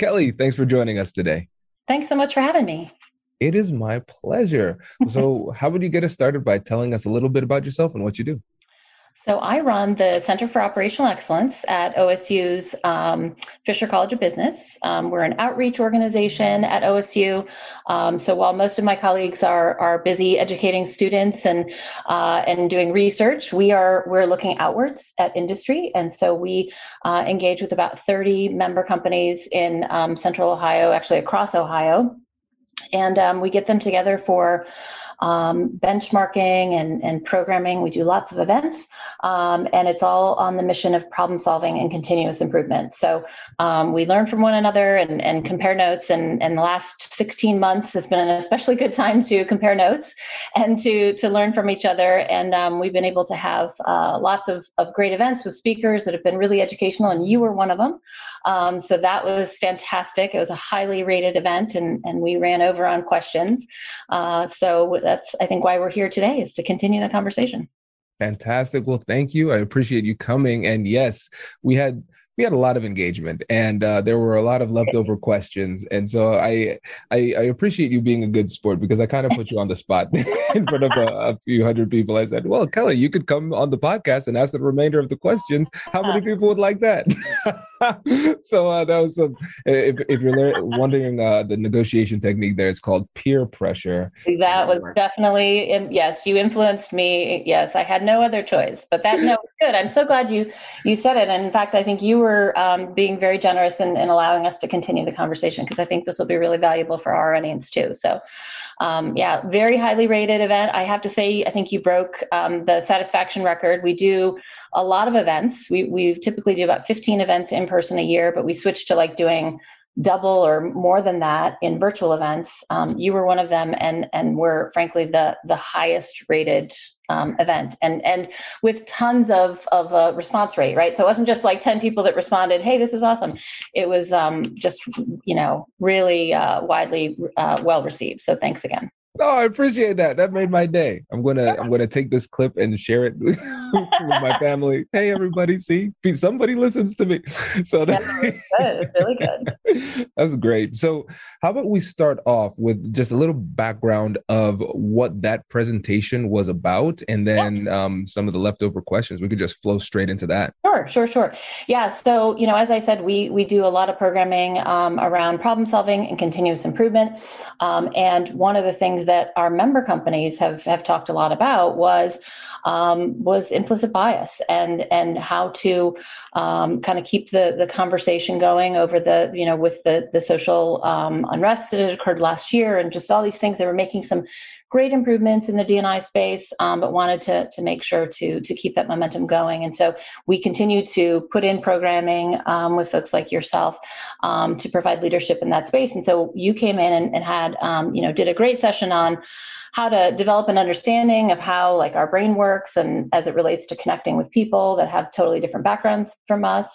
Kelly, thanks for joining us today. Thanks so much for having me. It is my pleasure. so, how would you get us started by telling us a little bit about yourself and what you do? So I run the Center for Operational Excellence at OSU's um, Fisher College of Business. Um, we're an outreach organization at OSU. Um, so while most of my colleagues are are busy educating students and uh, and doing research, we are we're looking outwards at industry, and so we uh, engage with about 30 member companies in um, Central Ohio, actually across Ohio, and um, we get them together for um, benchmarking and, and programming. We do lots of events, um, and it's all on the mission of problem solving and continuous improvement. So um, we learn from one another and, and compare notes. And, and the last 16 months has been an especially good time to compare notes and to, to learn from each other. And um, we've been able to have uh, lots of, of great events with speakers that have been really educational, and you were one of them. Um, so that was fantastic. It was a highly rated event, and, and we ran over on questions. Uh, so that's, I think, why we're here today is to continue the conversation. Fantastic. Well, thank you. I appreciate you coming. And yes, we had we had a lot of engagement and uh, there were a lot of leftover questions. And so I, I, I appreciate you being a good sport because i kind of put you on the spot in front of a, a, few hundred people. I said well kelly you could come on the podcast and ask the remainder of the questions. How many people would like that? So uh, that was some if, if you're wondering uh, the negotiation technique there it's called peer pressure. That was definitely yes you influenced me. Yes i had no other choice but that no good. I'm so glad you you said it. And in fact i think you were for um, being very generous and, in, allowing us to continue the conversation because I think this will be really valuable for our audience too. So, um, yeah, very highly rated event. I have to say, I think you broke um, the satisfaction record. We do a lot of events. We we typically do about 15 events in person a year, but we switched to like doing double or more than that in virtual events. Um, you were one of them, and and were frankly the the highest rated um, event, and and with tons of of a response rate, right? So it wasn't just like ten people that responded, "Hey, this is awesome." It was um, just you know really uh, widely uh, well received. So thanks again. Oh, I appreciate that. That made my day. I'm gonna I'm gonna take this clip and share it with my family. Hey, everybody, see, somebody listens to me. So that's good. really good. That's great. So, how about we start off with just a little background of what that presentation was about, and then yeah. um, some of the leftover questions. We could just flow straight into that. Sure, sure, sure. Yeah. So, you know, as I said, we we do a lot of programming um, around problem solving and continuous improvement, um, and one of the things that our member companies have have talked a lot about was um, implicit bias and and how to um, kind of keep the the conversation going over the you know with the the social um, unrest that occurred last year and just all these things. They were making some great improvements in the DNI space, um, but wanted to, to make sure to, to keep that momentum going. And so we continue to put in programming um, with folks like yourself um, to provide leadership in that space. And so you came in and, and had, um, you know, did a great session on how to develop an understanding of how like our brain works and as it relates to connecting with people that have totally different backgrounds from us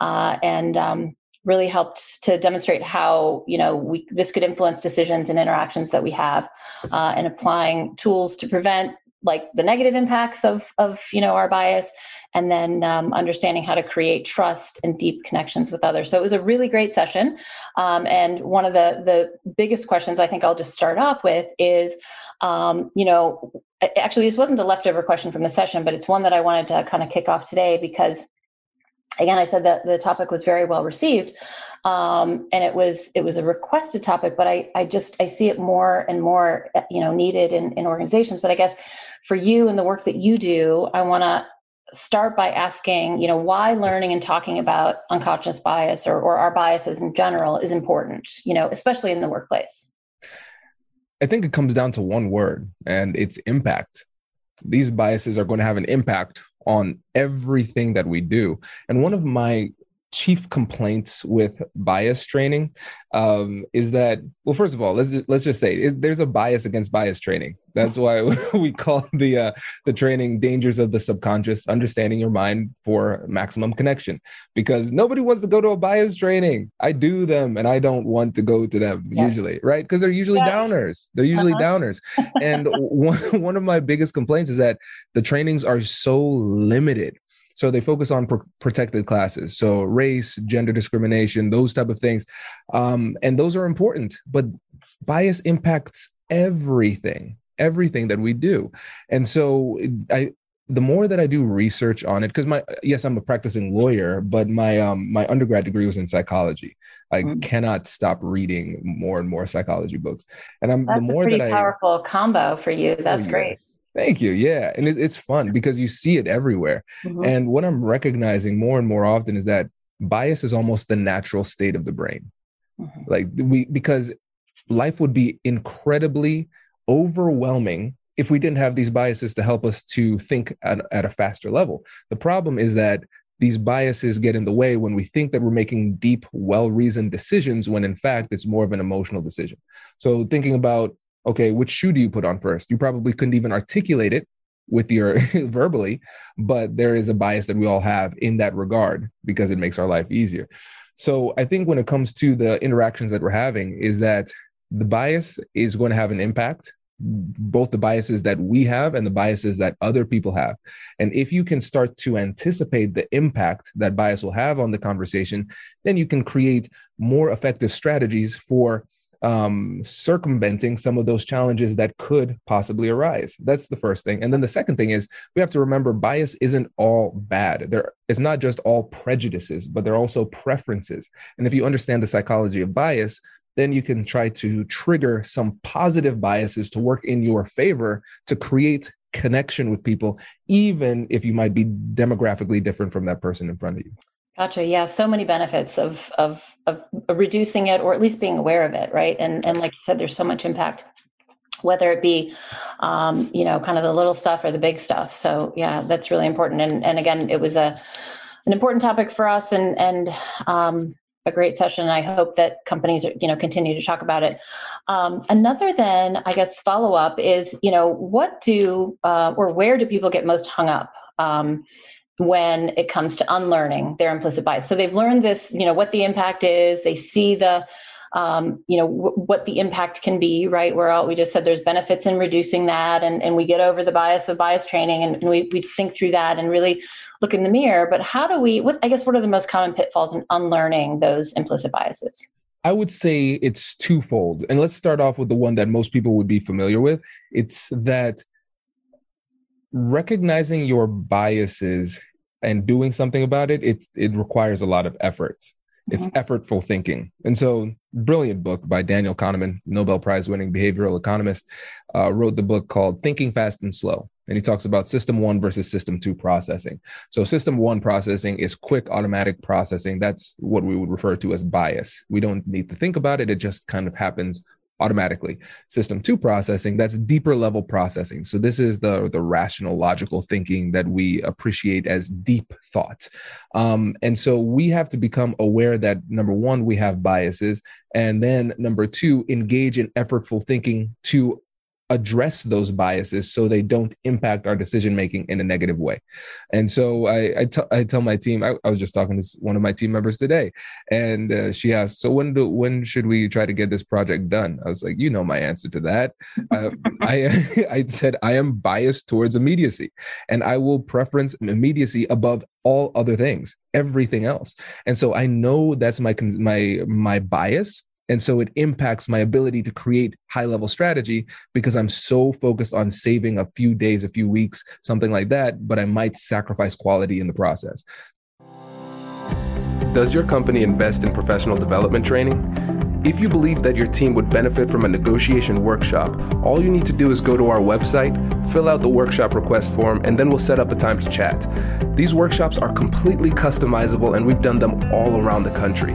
uh, and um, really helped to demonstrate how you know we this could influence decisions and interactions that we have, uh, and applying tools to prevent like the negative impacts of of you know our bias and then um, understanding how to create trust and deep connections with others. So it was a really great session. Um, and one of the the biggest questions i think i'll just start off with is um, you know actually this wasn't a leftover question from the session but it's one that i wanted to kind of kick off today because again i said that the topic was very well received um, and it was it was a requested topic but i i just i see it more and more you know needed in, in organizations. But i guess for you and the work that you do i want to start by asking you know why learning and talking about unconscious bias or, or our biases in general is important you know especially in the workplace? I think it comes down to one word and it's impact. These biases are going to have an impact on everything that we do. And one of my chief complaints with bias training um, is that well first of all let's just, let's just say there's a bias against bias training. That's why we call the uh, the training dangers of the subconscious understanding your mind for maximum connection. Because nobody wants to go to a bias training. I do them and i don't want to go to them yeah. usually right? Because they're usually yeah. downers. They're usually uh-huh. downers. And one, one of my biggest complaints is that the trainings are so limited so they focus on pro- protected classes, so race, gender discrimination, those type of things, um, and those are important. But bias impacts everything, everything that we do, and so I the more that I do research on it, because my yes, I'm a practicing lawyer, but my um my undergrad degree was in psychology. I mm-hmm. cannot stop reading more and more psychology books, and I'm That's the more a pretty that I powerful combo for you. That's oh, great. Yes. Thank you. Yeah. And it, it's fun because you see it everywhere. Mm-hmm. And what I'm recognizing more and more often is that bias is almost the natural state of the brain. Mm-hmm. Like we, because life would be incredibly overwhelming if we didn't have these biases to help us to think at, at a faster level. The problem is that these biases get in the way when we think that we're making deep, well reasoned decisions, when in fact it's more of an emotional decision. So, thinking about okay, which shoe do you put on first? You probably couldn't even articulate it with your verbally, but there is a bias that we all have in that regard because it makes our life easier. So I think when it comes to the interactions that we're having, is that the bias is going to have an impact both the biases that we have and the biases that other people have. And if you can start to anticipate the impact that bias will have on the conversation, then you can create more effective strategies for um, circumventing some of those challenges that could possibly arise. That's the first thing. And then the second thing is we have to remember bias isn't all bad. There, it's not just all prejudices, but they're also preferences. And if you understand the psychology of bias, then you can try to trigger some positive biases to work in your favor to create connection with people, even if you might be demographically different from that person in front of you. Gotcha. Yeah, so many benefits of, of of reducing it or at least being aware of it, right? And and like you said, there's so much impact, whether it be, um, you know, kind of the little stuff or the big stuff. So yeah, that's really important. And and again, it was a an important topic for us and and um, a great session. I hope that companies you know continue to talk about it. Um, another then I guess follow up is you know what do uh, or where do people get most hung up? When it comes to unlearning their implicit bias. So they've learned this, you know, what the impact is. They see the, um, you know, w- what the impact can be, right? All, we just said there's benefits in reducing that, and, and we get over the bias of bias training, and, and we, we think through that and really look in the mirror. But how do we? What I guess what are the most common pitfalls in unlearning those implicit biases? I would say it's twofold. And let's start off with the one that most people would be familiar with. It's that recognizing your biases and doing something about it, it, it requires a lot of effort. It's mm-hmm. effortful thinking. And so, brilliant book by Daniel Kahneman, Nobel Prize winning behavioral economist, uh, wrote the book called Thinking Fast and Slow. And he talks about system one versus system two processing. So, system one processing is quick automatic processing. That's what we would refer to as bias. We don't need to think about it, it just kind of happens automatically. System two processing, that's deeper level processing. So this is the, the rational, logical thinking that we appreciate as deep thought. Um, and so we have to become aware that number one, we have biases. And then number two, engage in effortful thinking to address those biases so they don't impact our decision making in a negative way. And so I, I, t- I tell I tell my team, I, I, was just talking to one of my team members today, and uh, she asked, "So when do when should we try to get this project done?" I was like, "You know my answer to that." Uh, I I said I am biased towards immediacy, and I will preference immediacy above all other things, everything else. And so I know that's my my my bias and so it impacts my ability to create high level strategy because I'm so focused on saving a few days, a few weeks, something like that, but I might sacrifice quality in the process. Does your company invest in professional development training? If you believe that your team would benefit from a negotiation workshop, all you need to do is go to our website, fill out the workshop request form, and then we'll set up a time to chat. These workshops are completely customizable and we've done them all around the country.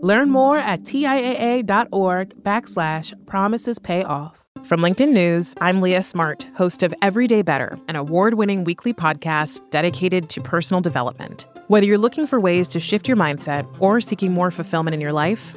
Learn more at TIAA.org backslash promises pay off. From LinkedIn News, I'm Leah Smart, host of Everyday Better, an award winning weekly podcast dedicated to personal development. Whether you're looking for ways to shift your mindset or seeking more fulfillment in your life,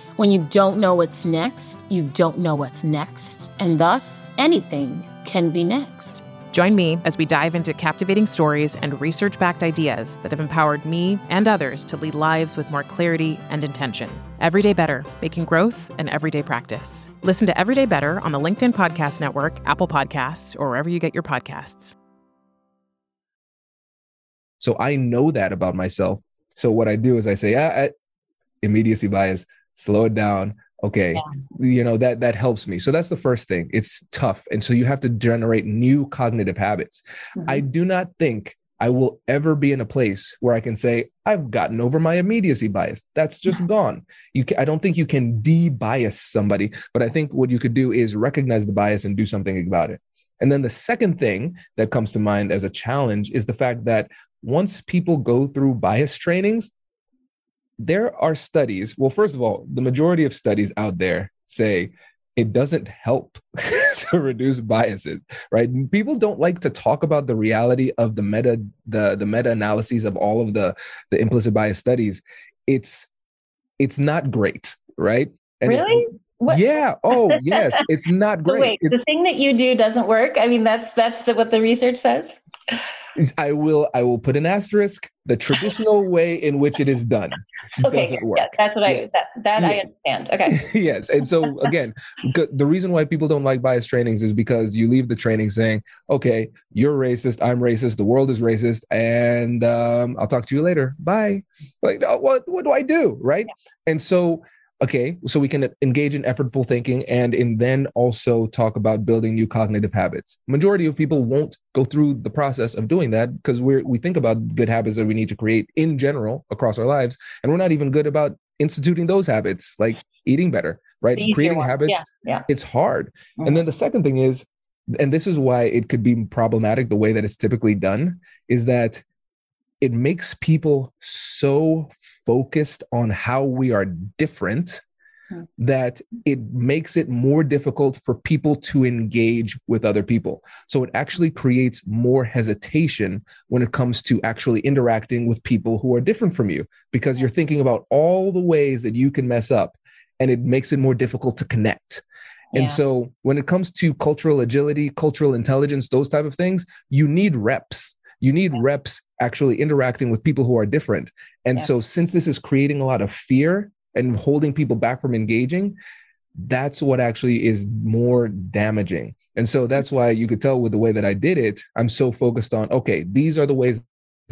When you don't know what's next, you don't know what's next, and thus anything can be next. Join me as we dive into captivating stories and research backed ideas that have empowered me and others to lead lives with more clarity and intention. Everyday Better, making growth an everyday practice. Listen to Everyday Better on the LinkedIn Podcast Network, Apple Podcasts, or wherever you get your podcasts. So I know that about myself. So what I do is I say, ah, immediacy bias slow it down. Okay. Yeah. you know that that helps me. So that's the first thing. It's tough. And so you have to generate new cognitive habits. Mm-hmm. i do not think i will ever be in a place where i can say i've gotten over my immediacy bias. That's just yeah. gone. You can, i don't think you can de-bias somebody but i think what you could do is recognize the bias and do something about it. And then the second thing that comes to mind as a challenge is the fact that once people go through bias trainings there are studies. Well, first of all, the majority of studies out there say it doesn't help to reduce biases right people don't like to talk about the reality of the meta the the meta analyses of all of the the implicit bias studies it's it's not great right and really what? Yeah. Oh, yes. It's not great. So wait, it's, the thing that you do doesn't work. I mean, that's that's the, what the research says. I will I will put an asterisk. The traditional way in which it is done okay, doesn't work. Yeah, that's what yes. I that, that yeah. I understand. Okay. yes, and so again, the reason why people don't like bias trainings is because you leave the training saying, "Okay, you're racist. I'm racist. The world is racist, and um, I'll talk to you later. Bye." Like, what what do I do, right? Yeah. And so okay so we can engage in effortful thinking and in then also talk about building new cognitive habits majority of people won't go through the process of doing that because we we think about good habits that we need to create in general across our lives and we're not even good about instituting those habits like eating better right creating one. habits yeah, yeah. it's hard mm-hmm. and then the second thing is and this is why it could be problematic the way that it's typically done is that it makes people so focused on how we are different mm. that it makes it more difficult for people to engage with other people. So it actually creates more hesitation when it comes to actually interacting with people who are different from you because you're thinking about all the ways that you can mess up and it makes it more difficult to connect. And so when it comes to cultural agility, cultural intelligence, those type of things, you need reps. You need reps actually interacting with people who are different. And yeah. so since this is creating a lot of fear and holding people back from engaging, that's what actually is more damaging. And so that's why you could tell with the way that I did it, I'm so focused on okay, these are the ways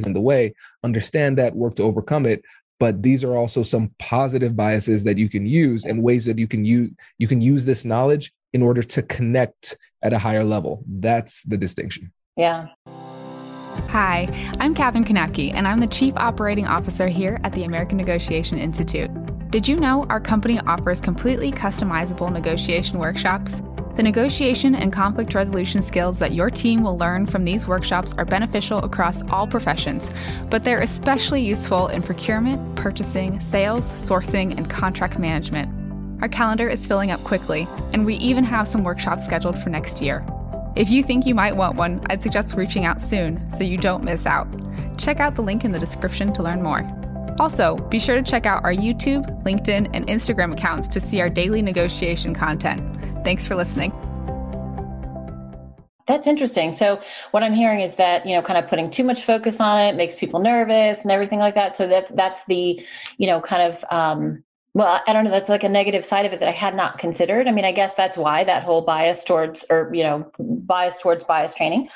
in the way, understand that, work to overcome it. But these are also some positive biases that you can use and ways that you can use you can use this knowledge in order to connect at a higher level. That's the distinction. Yeah. Hi, I'm Katherine Knapke, and I'm the Chief Operating Officer here at the American Negotiation Institute. Did you know our company offers completely customizable negotiation workshops? The negotiation and conflict resolution skills that your team will learn from these workshops are beneficial across all professions, but they're especially useful in procurement, purchasing, sales, sourcing, and contract management. Our calendar is filling up quickly, and we even have some workshops scheduled for next year. If you think you might want one, I'd suggest reaching out soon so you don't miss out. Check out the link in the description to learn more. Also, be sure to check out our YouTube, LinkedIn, and Instagram accounts to see our daily negotiation content. Thanks for listening. That's interesting. So what I'm hearing is that, you know, kind of putting too much focus on it makes people nervous and everything like that. So that that's the, you know, kind of um, well, I don't know. That's like a negative side of it that I had not considered. I mean, I guess that's why that whole bias towards, or you know, bias towards bias training.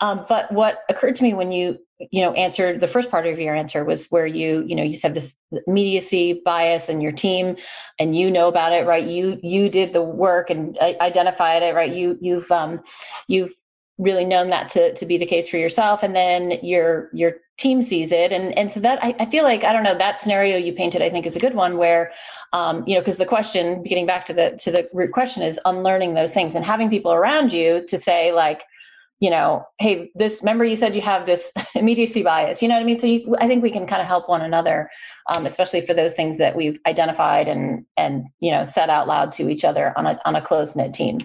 Um, but what occurred to me when you, you know, answered the first part of your answer was where you, you know, you said this immediacy bias and your team, and you know about it, right? You you did the work and identified it, right? You you've um, you've really known that to, to be the case for yourself and then your your team sees it. And and so that I, I feel like i don't know that scenario you painted i think is a good one where um, you know because the question getting back to the to the root question is unlearning those things and having people around you to say like you know hey this remember you said you have this immediacy bias you know what i mean? So you, i think we can kind of help one another um, especially for those things that we've identified and and you know said out loud to each other on a on a close knit team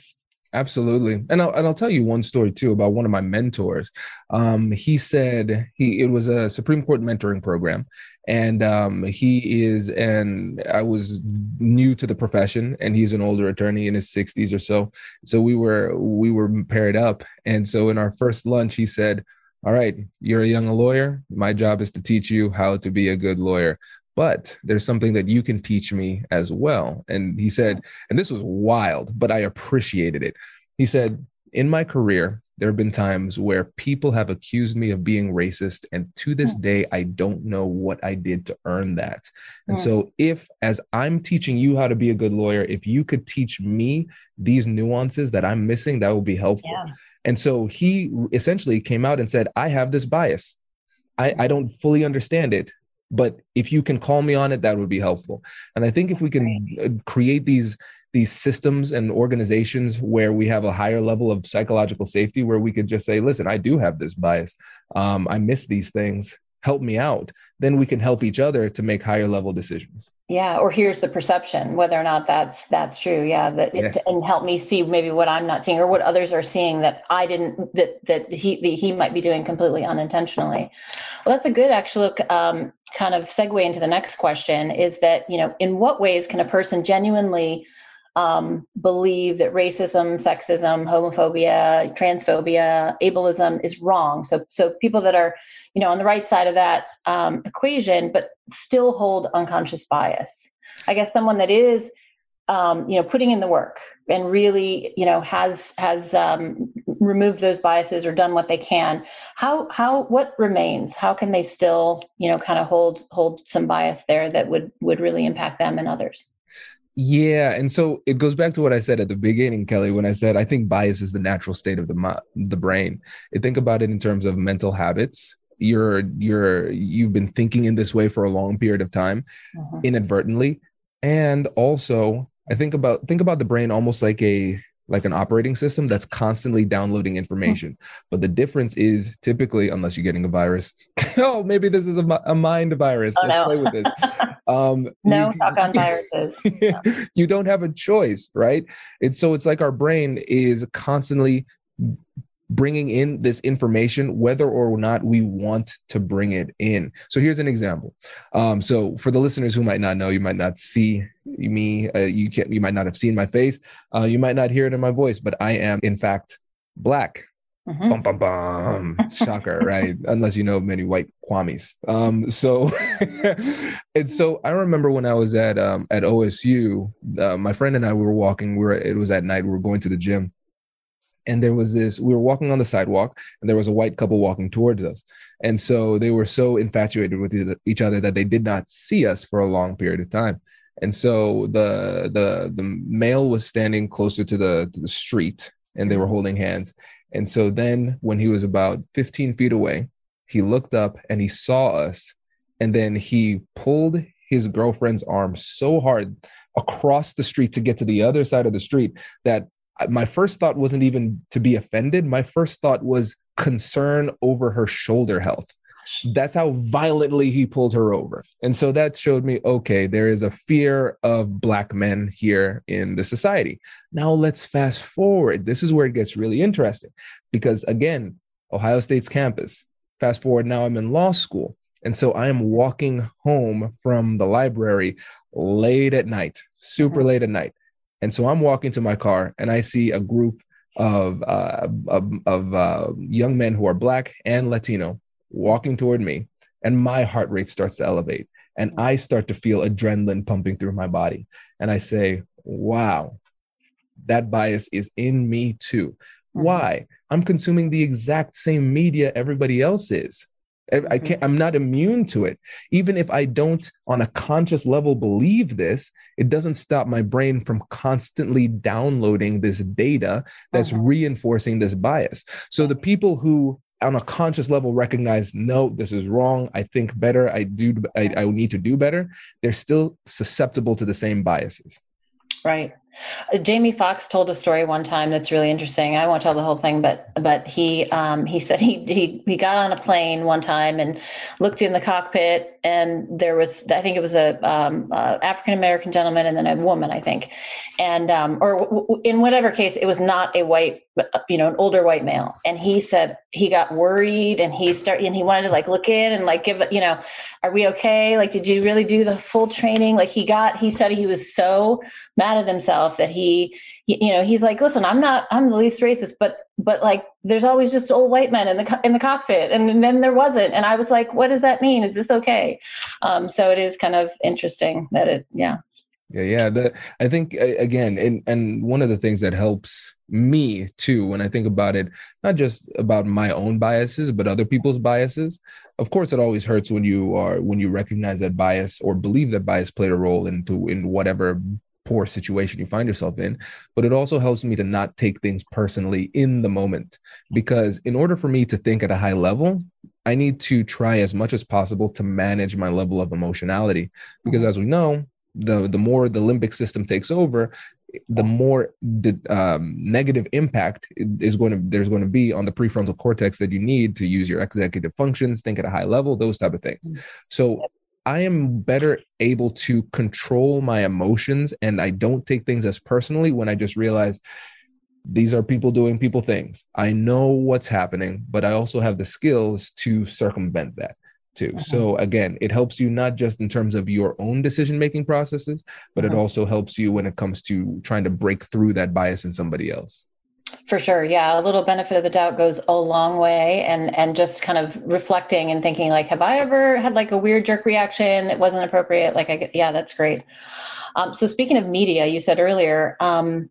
Absolutely, and I'll and I'll tell you one story too about one of my mentors. Um, he said he it was a Supreme Court mentoring program, and um, he is and I was new to the profession, and he's an older attorney in his sixties or so. So we were we were paired up, and so in our first lunch, he said, "All right, you're a young lawyer. My job is to teach you how to be a good lawyer but there's something that you can teach me as well. And he said, and this was wild, but I appreciated it. He said, in my career, there have been times where people have accused me of being racist. And to this hmm. day, I don't know what I did to earn that. And so, hmm. if as I'm teaching you how to be a good lawyer, if you could teach me these nuances that I'm missing, that would be helpful. Yeah. And so he essentially came out and said, I have this bias. I, I don't fully understand it but if you can call me on it that would be helpful. And i think if we can uh, create these these systems and organizations where we have a higher level of psychological safety where we could just say listen i do have this bias. Um, i miss these things help me out then we can help each other to make higher level decisions yeah or here's the perception whether or not that's that's true yeah that yes. and help me see maybe what i'm not seeing or what others are seeing that i didn't that that he that he might be doing completely unintentionally well that's a good actually um, kind of segue into the next question is that you know in what ways can a person genuinely um, believe that racism, sexism, homophobia, transphobia, ableism is wrong. So, so people that are, you know, on the right side of that um, equation, but still hold unconscious bias. I guess someone that is, um, you know, putting in the work and really, you know, has has um, removed those biases or done what they can. How how what remains? How can they still, you know, kind of hold hold some bias there that would would really impact them and others? Yeah, and so it goes back to what I said at the beginning, Kelly, when I said I think bias is the natural state of the the brain. I think about it in terms of mental habits. You're you're you've been thinking in this way for a long period of time, uh-huh. inadvertently, and also I think about think about the brain almost like a like an operating system that's constantly downloading information. Mm. But the difference is typically, unless you're getting a virus, oh, maybe this is a, a mind virus. Oh, Let's no. play with this. Um, no, you, talk on viruses. you don't have a choice, right? It's so it's like our brain is constantly bringing in this information whether or not we want to bring it in. So here's an example. Um, so for the listeners who might not know you might not see me uh, you can't you might not have seen my face uh, you might not hear it in my voice but i am in fact black. Mm-hmm. bum, bum, bum. shocker right? Unless you know many white Kwames um, so and so i remember when i was at um, at osu uh, my friend and i we were walking we were it was at night we were going to the gym and there was this we were walking on the sidewalk and there was a white couple walking towards us. And so they were so infatuated with each other that they did not see us for a long period of time. And so the the the male was standing closer to the to the street and they were mm-hmm. holding hands. And so then when he was about 15 feet away he looked up and he saw us and then he pulled his girlfriend's arm so hard across the street to get to the other side of the street that my first thought wasn't even to be offended. My first thought was concern over her shoulder health. That's how violently he pulled her over. And so that showed me okay, there is a fear of Black men here in the society. Now let's fast forward. This is where it gets really interesting because, again, Ohio State's campus. Fast forward, now I'm in law school. And so I am walking home from the library late at night, super mm-hmm. late at night. And so I'm walking to my car and I see a group of, uh, of, of uh, young men who are Black and Latino walking toward me. And my heart rate starts to elevate. And I start to feel adrenaline pumping through my body. And I say, wow, that bias is in me too. Mm-hmm. Why? I'm consuming the exact same media everybody else is. I mm-hmm. can't, I'm not immune to it. Even if I don't on a conscious level believe this, it doesn't stop my brain from constantly downloading this data that's uh-huh. reinforcing this bias. So the people who on a conscious level recognize no this is wrong i think better i do I, I need to do better they're still susceptible to the same biases right Jamie Foxx told a story one time that's really interesting. I won't tell the whole thing, but but he um, he said he, he he got on a plane one time and looked in the cockpit, and there was I think it was a um, uh, African American gentleman and then a woman I think, and um, or w- w- in whatever case it was not a white you know an older white male, and he said he got worried and he started and he wanted to like look in and like give you know, are we okay? Like did you really do the full training? Like he got he said he was so mad at himself that he, you know he's like listen i'm not i'm the least racist but but like there's always just old white men in the in the cockpit. And, and then there wasn't. And i was like what does that mean? Is this okay? Um so it is kind of interesting that it yeah yeah yeah the, i think again and and one of the things that helps me too when i think about it not just about my own biases but other people's biases of course it always hurts when you are when you recognize that bias or believe that bias played a role into in whatever poor situation you find yourself in, but it also helps me to not take things personally in the moment. Because in order for me to think at a high level, I need to try as much as possible to manage my level of emotionality. Because mm-hmm. as we know, the the more the limbic system takes over, the more the um, negative impact is going to there's going to be on the prefrontal cortex that you need to use your executive functions, think at a high level, those type of things. So I am better able to control my emotions and I don't take things as personally when I just realize these are people doing people things. I know what's happening, but I also have the skills to circumvent that too. Uh-huh. So again, it helps you not just in terms of your own decision making processes, but uh-huh. it also helps you when it comes to trying to break through that bias in somebody else. For sure. Yeah. A little benefit of the doubt goes a long way. And, and just kind of reflecting and thinking like, have I ever had like a weird jerk reaction that wasn't appropriate? Like, I, yeah, that's great. Um, so speaking of media, you said earlier, um,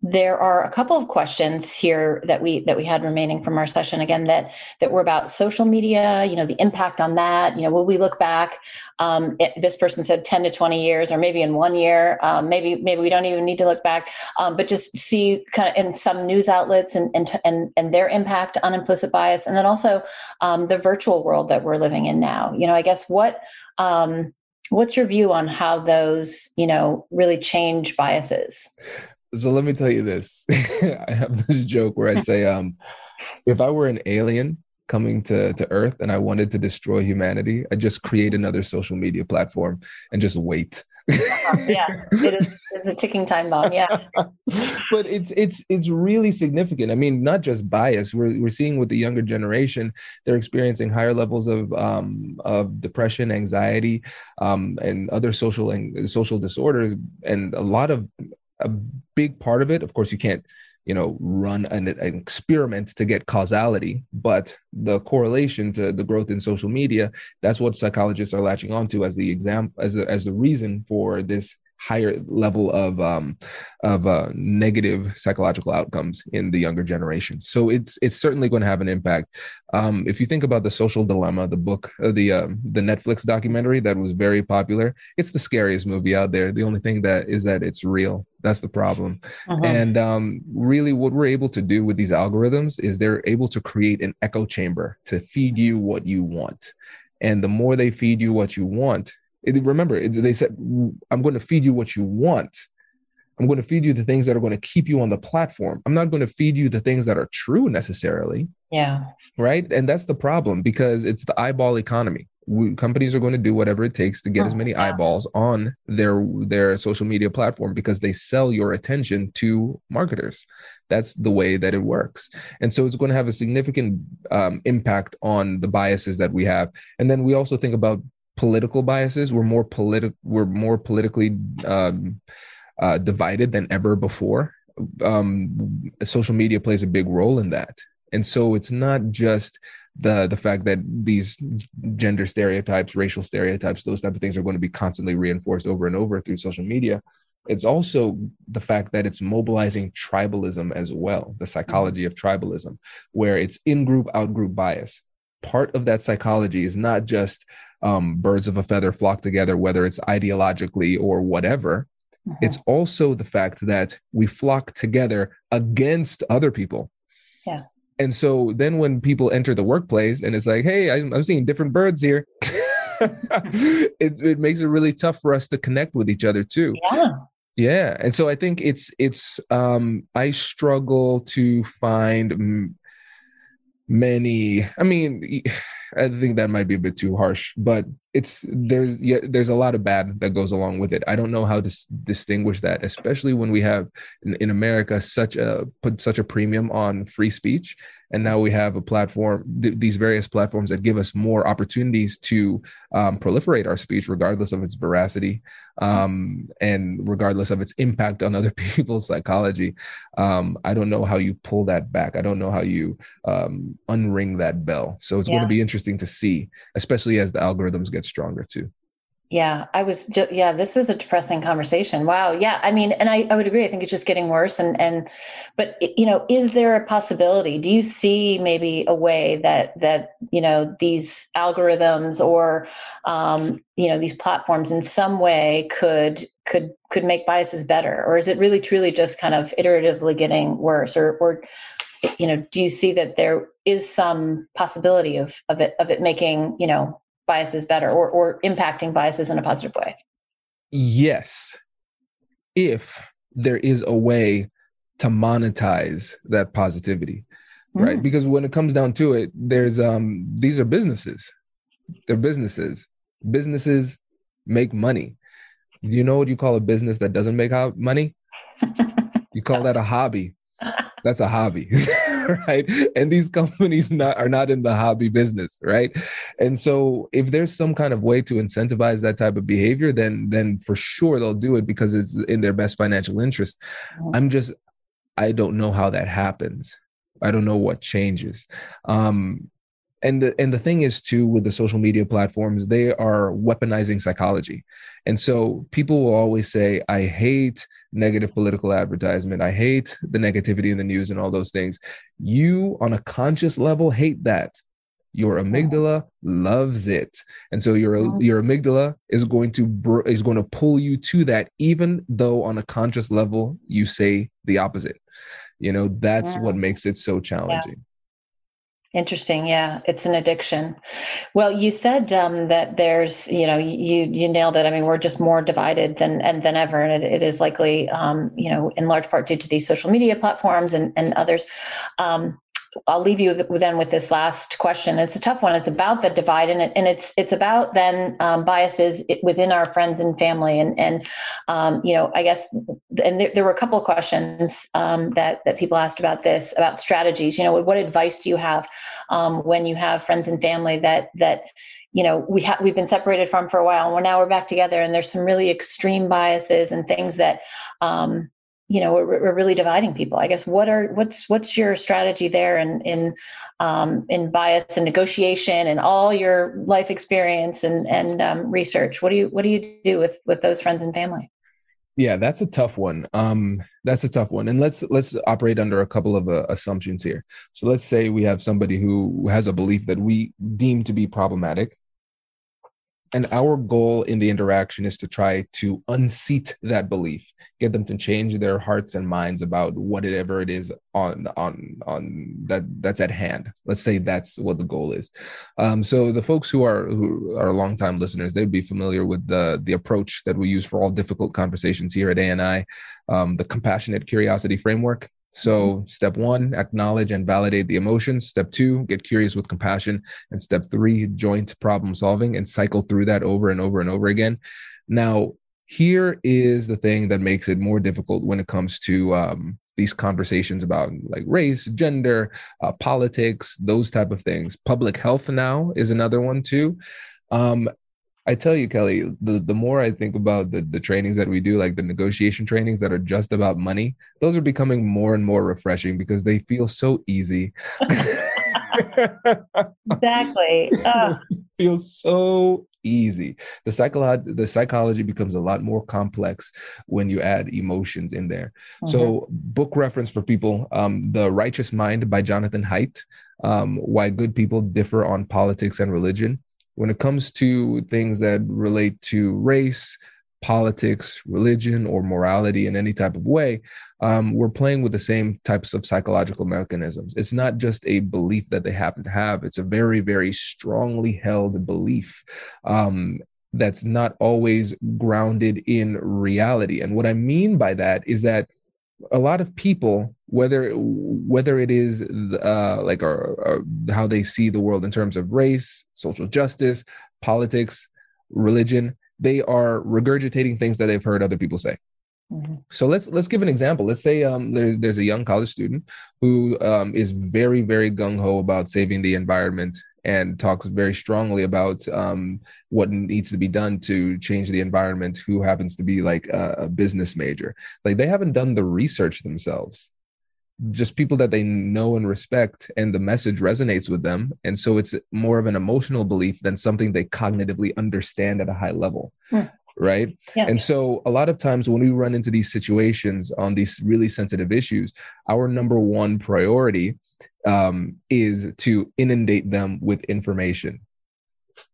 there are a couple of questions here that we that we had remaining from our session again that that were about social media you know the impact on that you know will we look back? Um, it, this person said 10 to 20 years or maybe in one year um, maybe maybe we don't even need to look back um, but just see kind of in some news outlets and and and, and their impact on implicit bias and then also um, the virtual world that we're living in now. You know i guess what um, what's your view on how those you know really change biases so let me tell you this. I have this joke where I say, um, if I were an alien coming to, to Earth and I wanted to destroy humanity, I'd just create another social media platform and just wait. yeah, it is it's a ticking time bomb. Yeah. but it's it's it's really significant. I mean, not just bias. We're we're seeing with the younger generation, they're experiencing higher levels of um, of depression, anxiety, um, and other social and social disorders, and a lot of a big part of it. Of course, you can't you know run an, an, experiment to get causality but the correlation to the growth in social media that's what psychologists are latching onto as the exam as the, as the reason for this higher level of um, of uh, negative psychological outcomes in the younger generation. So it's it's certainly going to have an impact. Um, if you think about the social dilemma, the book, uh, the uh, the Netflix documentary that was very popular, it's the scariest movie out there. The only thing that is that it's real. That's the problem. Uh-huh. And um, really, what we're able to do with these algorithms is they're able to create an echo chamber to feed you what you want. And the more they feed you what you want, it, remember, they said, I'm going to feed you what you want. I'm going to feed you the things that are going to keep you on the platform. I'm not going to feed you the things that are true necessarily. Yeah. Right. And that's the problem because it's the eyeball economy. We, companies are going to do whatever it takes to get oh, as many yeah. eyeballs on their their social media platform because they sell your attention to marketers. That's the way that it works, and so it's going to have a significant um, impact on the biases that we have. And then we also think about political biases. We're more political. We're more politically um, uh, divided than ever before. Um, social media plays a big role in that, and so it's not just the the fact that these gender stereotypes, racial stereotypes, those type of things are going to be constantly reinforced over and over through social media. It's also the fact that it's mobilizing tribalism as well, the psychology of tribalism, where it's in group, out group bias. Part of that psychology is not just um, birds of a feather flock together, whether it's ideologically or whatever. Mm-hmm. It's also the fact that we flock together against other people. Yeah. And so then when people enter the workplace and it's like, hey, I'm, I'm seeing different birds here. it, it makes it really tough for us to connect with each other too. Yeah. Yeah. And so I think it's, it's, um, I struggle to find many, I mean, I think that might be a bit too harsh, but it's there's yeah, there's a lot of bad that goes along with it. I don't know how to s- distinguish that, especially when we have in, in America such a put such a premium on free speech and now we have a platform th- these various platforms that give us more opportunities to um, proliferate our speech regardless of its veracity um, and regardless of its impact on other people's psychology. Um, i don't know how you pull that back. I don't know how you um, unring that bell. So it's yeah. going to be interesting to see especially as the algorithms get stronger too yeah, I was just, yeah, this is a depressing conversation. Wow. Yeah. I mean, and I, I would agree. I think it's just getting worse. And, and, but, you know, is there a possibility? Do you see maybe a way that, that, you know, these algorithms or, um, you know, these platforms in some way could, could, could make biases better? Or is it really truly just kind of iteratively getting worse? Or, or, you know, do you see that there is some possibility of, of it, of it making, you know, biases better or, or impacting biases in a positive way? Yes. If there is a way to monetize that positivity, mm. right? Because when it comes down to it, there's um these are businesses. They're businesses. Businesses make money. Do you know what you call a business that doesn't make money? you call that a hobby. That's a hobby. right? And these companies not, are not in the hobby business, right? And so if there's some kind of way to incentivize that type of behavior, then then for sure they'll do it because it's in their best financial interest. I'm just I don't know how that happens. I don't know what changes. Um, and the, and the thing is too with the social media platforms they are weaponizing psychology. And so people will always say i hate negative political advertisement. I hate the negativity in the news and all those things. You on a conscious level hate that. Your amygdala loves it. And so your your amygdala is going to br- is going to pull you to that even though on a conscious level you say the opposite. You know that's yeah. what makes it so challenging Interesting. Yeah, it's an addiction. Well, you said um, that there's, you know, you you nailed it. I mean, we're just more divided than and than ever, and it, it is likely, um, you know, in large part due to these social media platforms and and others. Um, I'll leave you then with this last question. It's a tough one. It's about the divide, and, it, and it's it's about then um, biases within our friends and family, and and um, you know, I guess, and there, there were a couple of questions um, that that people asked about this about strategies. You know, what advice do you have um, when you have friends and family that that you know we have we've been separated from for a while, and we're now we're back together, and there's some really extreme biases and things that um, you know we're, we're really dividing people. I guess what are what's what's your strategy there in in um, in bias and negotiation and all your life experience and and um, research? What do you what do you do with with those friends and family? Yeah that's a tough one. Um that's a tough one. And let's let's operate under a couple of uh, assumptions here. So let's say we have somebody who has a belief that we deem to be problematic and our goal in the interaction is to try to unseat that belief get them to change their hearts and minds about whatever it is on on on that that's at hand. Let's say that's what the goal is. Um, so the folks who are who are long time listeners they'd be familiar with the the approach that we use for all difficult conversations here at ani um, the compassionate curiosity framework so, mm-hmm. step one, acknowledge and validate the emotions. Step two, get curious with compassion. And step three, joint problem solving and cycle through that over and over and over again. Now, here is the thing that makes it more difficult when it comes to um, these conversations about like race gender uh, politics those type of things public health now is another one too um, I tell you, Kelly, the, the more I think about the, the trainings that we do, like the negotiation trainings that are just about money, those are becoming more and more refreshing because they feel so easy. exactly. Uh. feels so easy. The psychology the psychology becomes a lot more complex when you add emotions in there. Mm-hmm. So, book reference for people: um, "The Righteous Mind" by Jonathan Haidt. Um, Why good people differ on politics and religion when it comes to things that relate to race, politics, religion, or morality in any type of way, um, we're playing with the same types of psychological mechanisms. It's not just a belief that they happen to have, it's a very, very strongly held belief. Um, that's not always grounded in reality. And what I mean by that is that a lot of people whether whether it is uh, like or, how they see the world in terms of race social justice politics religion they are regurgitating things that they've heard other people say mm-hmm. so let's let's give an example let's say um, there's there's a young college student who um, is very very gung-ho about saving the environment and talks very strongly about um, what needs to be done to change the environment who happens to be like a, a business major. Like they haven't done the research themselves. Just people that they know and respect and the message resonates with them. And so it's more of an emotional belief than something they cognitively understand at a high level. Hmm. right? Yeah. and so a lot of times when we run into these situations on these really sensitive issues our number one priority um, is to inundate them with information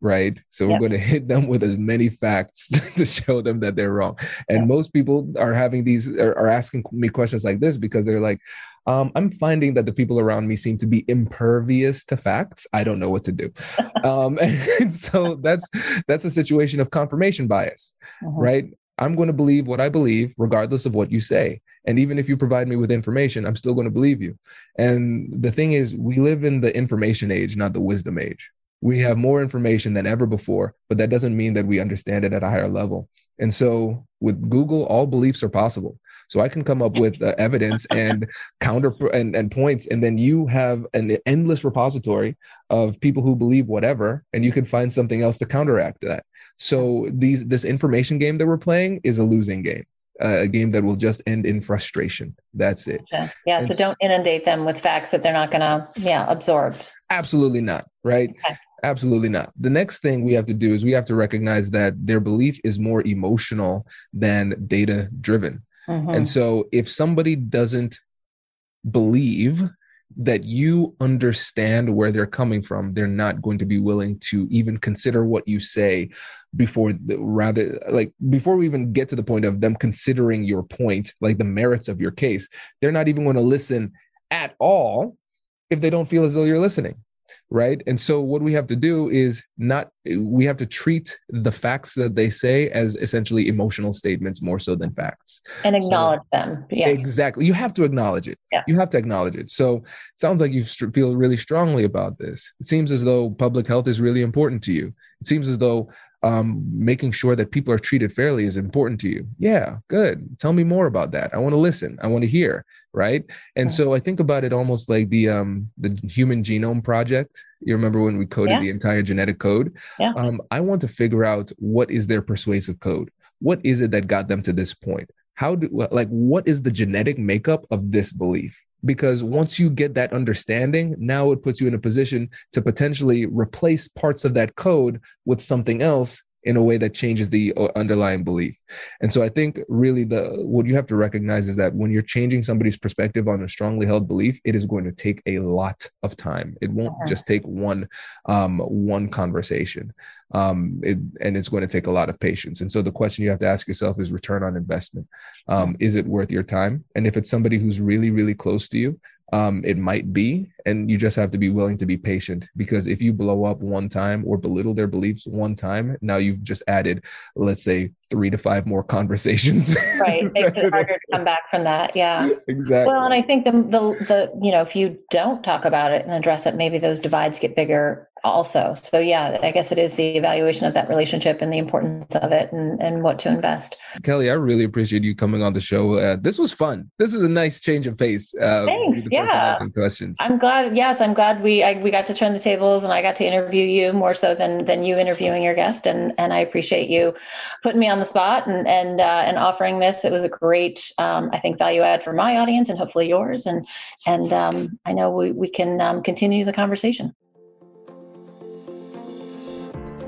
right? So we're going to hit them with as many facts to show them that they're wrong. And most people are having these are, are, asking me questions like this because they're like um, i'm finding that the people around me seem to be impervious to facts. I don't know what to do. Um, and so that's that's a situation of confirmation bias uh-huh. right? I'm going to believe what i believe regardless of what you say and even if you provide me with information i'm still going to believe you and the thing is we live in the information age not the wisdom age we have more information than ever before, but that doesn't mean that we understand it at a higher level. And so with Google, all beliefs are possible. So I can come up with uh, evidence and counter and, and points, and then you have an endless repository of people who believe whatever, and you can find something else to counteract that. So these this information game that we're playing is a losing game. Uh, a game that will just end in frustration. That's it. Gotcha. Yeah. And so don't inundate them with facts that they're not going to, yeah, absorb. Absolutely not. Right. Okay. Absolutely not. The next thing we have to do is we have to recognize that their belief is more emotional than data driven. Mm-hmm. And so if somebody doesn't believe that you understand where they're coming from, they're not going to be willing to even consider what you say before the, rather like before we even get to the point of them considering your point, like the merits of your case, they're not even going to listen at all if they don't feel as though you're listening right? And so what we have to do is not we have to treat the facts that they say as essentially emotional statements more so than facts and acknowledge so, them. Yeah, exactly. You have to acknowledge it. Yeah. You have to acknowledge it. So it sounds like you feel really strongly about this. It seems as though public health is really important to you. It seems as though um, making sure that people are treated fairly is important to you. Yeah, good. Tell me more about that. I want to listen. I want to hear. Right. And so I think about it almost like the um, the Human Genome Project. You remember when we coded yeah. the entire genetic code? Yeah. Um, I want to figure out what is their persuasive code. What is it that got them to this point? How do like what is the genetic makeup of this belief? because once you get that understanding, now it puts you in a position to potentially replace parts of that code with something else in a way that changes the uh, underlying belief. And so I think really the what you have to recognize is that when you're changing somebody's perspective on a strongly held belief, it is going to take a lot of time. It won't just take one um, one conversation. Um, it, and it's going to take a lot of patience. And so the question you have to ask yourself is return on investment. Um, is it worth your time? And if it's somebody who's really, really close to you, um, it might be and you just have to be willing to be patient because if you blow up one time or belittle their beliefs one time now you've just added let's say three to five more conversations. Right makes it harder to come back from that yeah. Exactly. Well and i think the, the the you know if you don't talk about it and address it maybe those divides get bigger also. So yeah i guess it is the evaluation of that relationship and the importance of it and, and what to invest. Kelly i really appreciate you coming on the show. Uh, this was fun. This is a nice change of pace uh, Thanks. yeah. questions. I'm glad yes i'm glad we I, we got to turn the tables and i got to interview you more so than than you interviewing your guest. And and i appreciate you putting me on the spot and and uh, and offering this. It was a great um, i think value add for my audience and hopefully yours. And and um, i know we, we can um, continue the conversation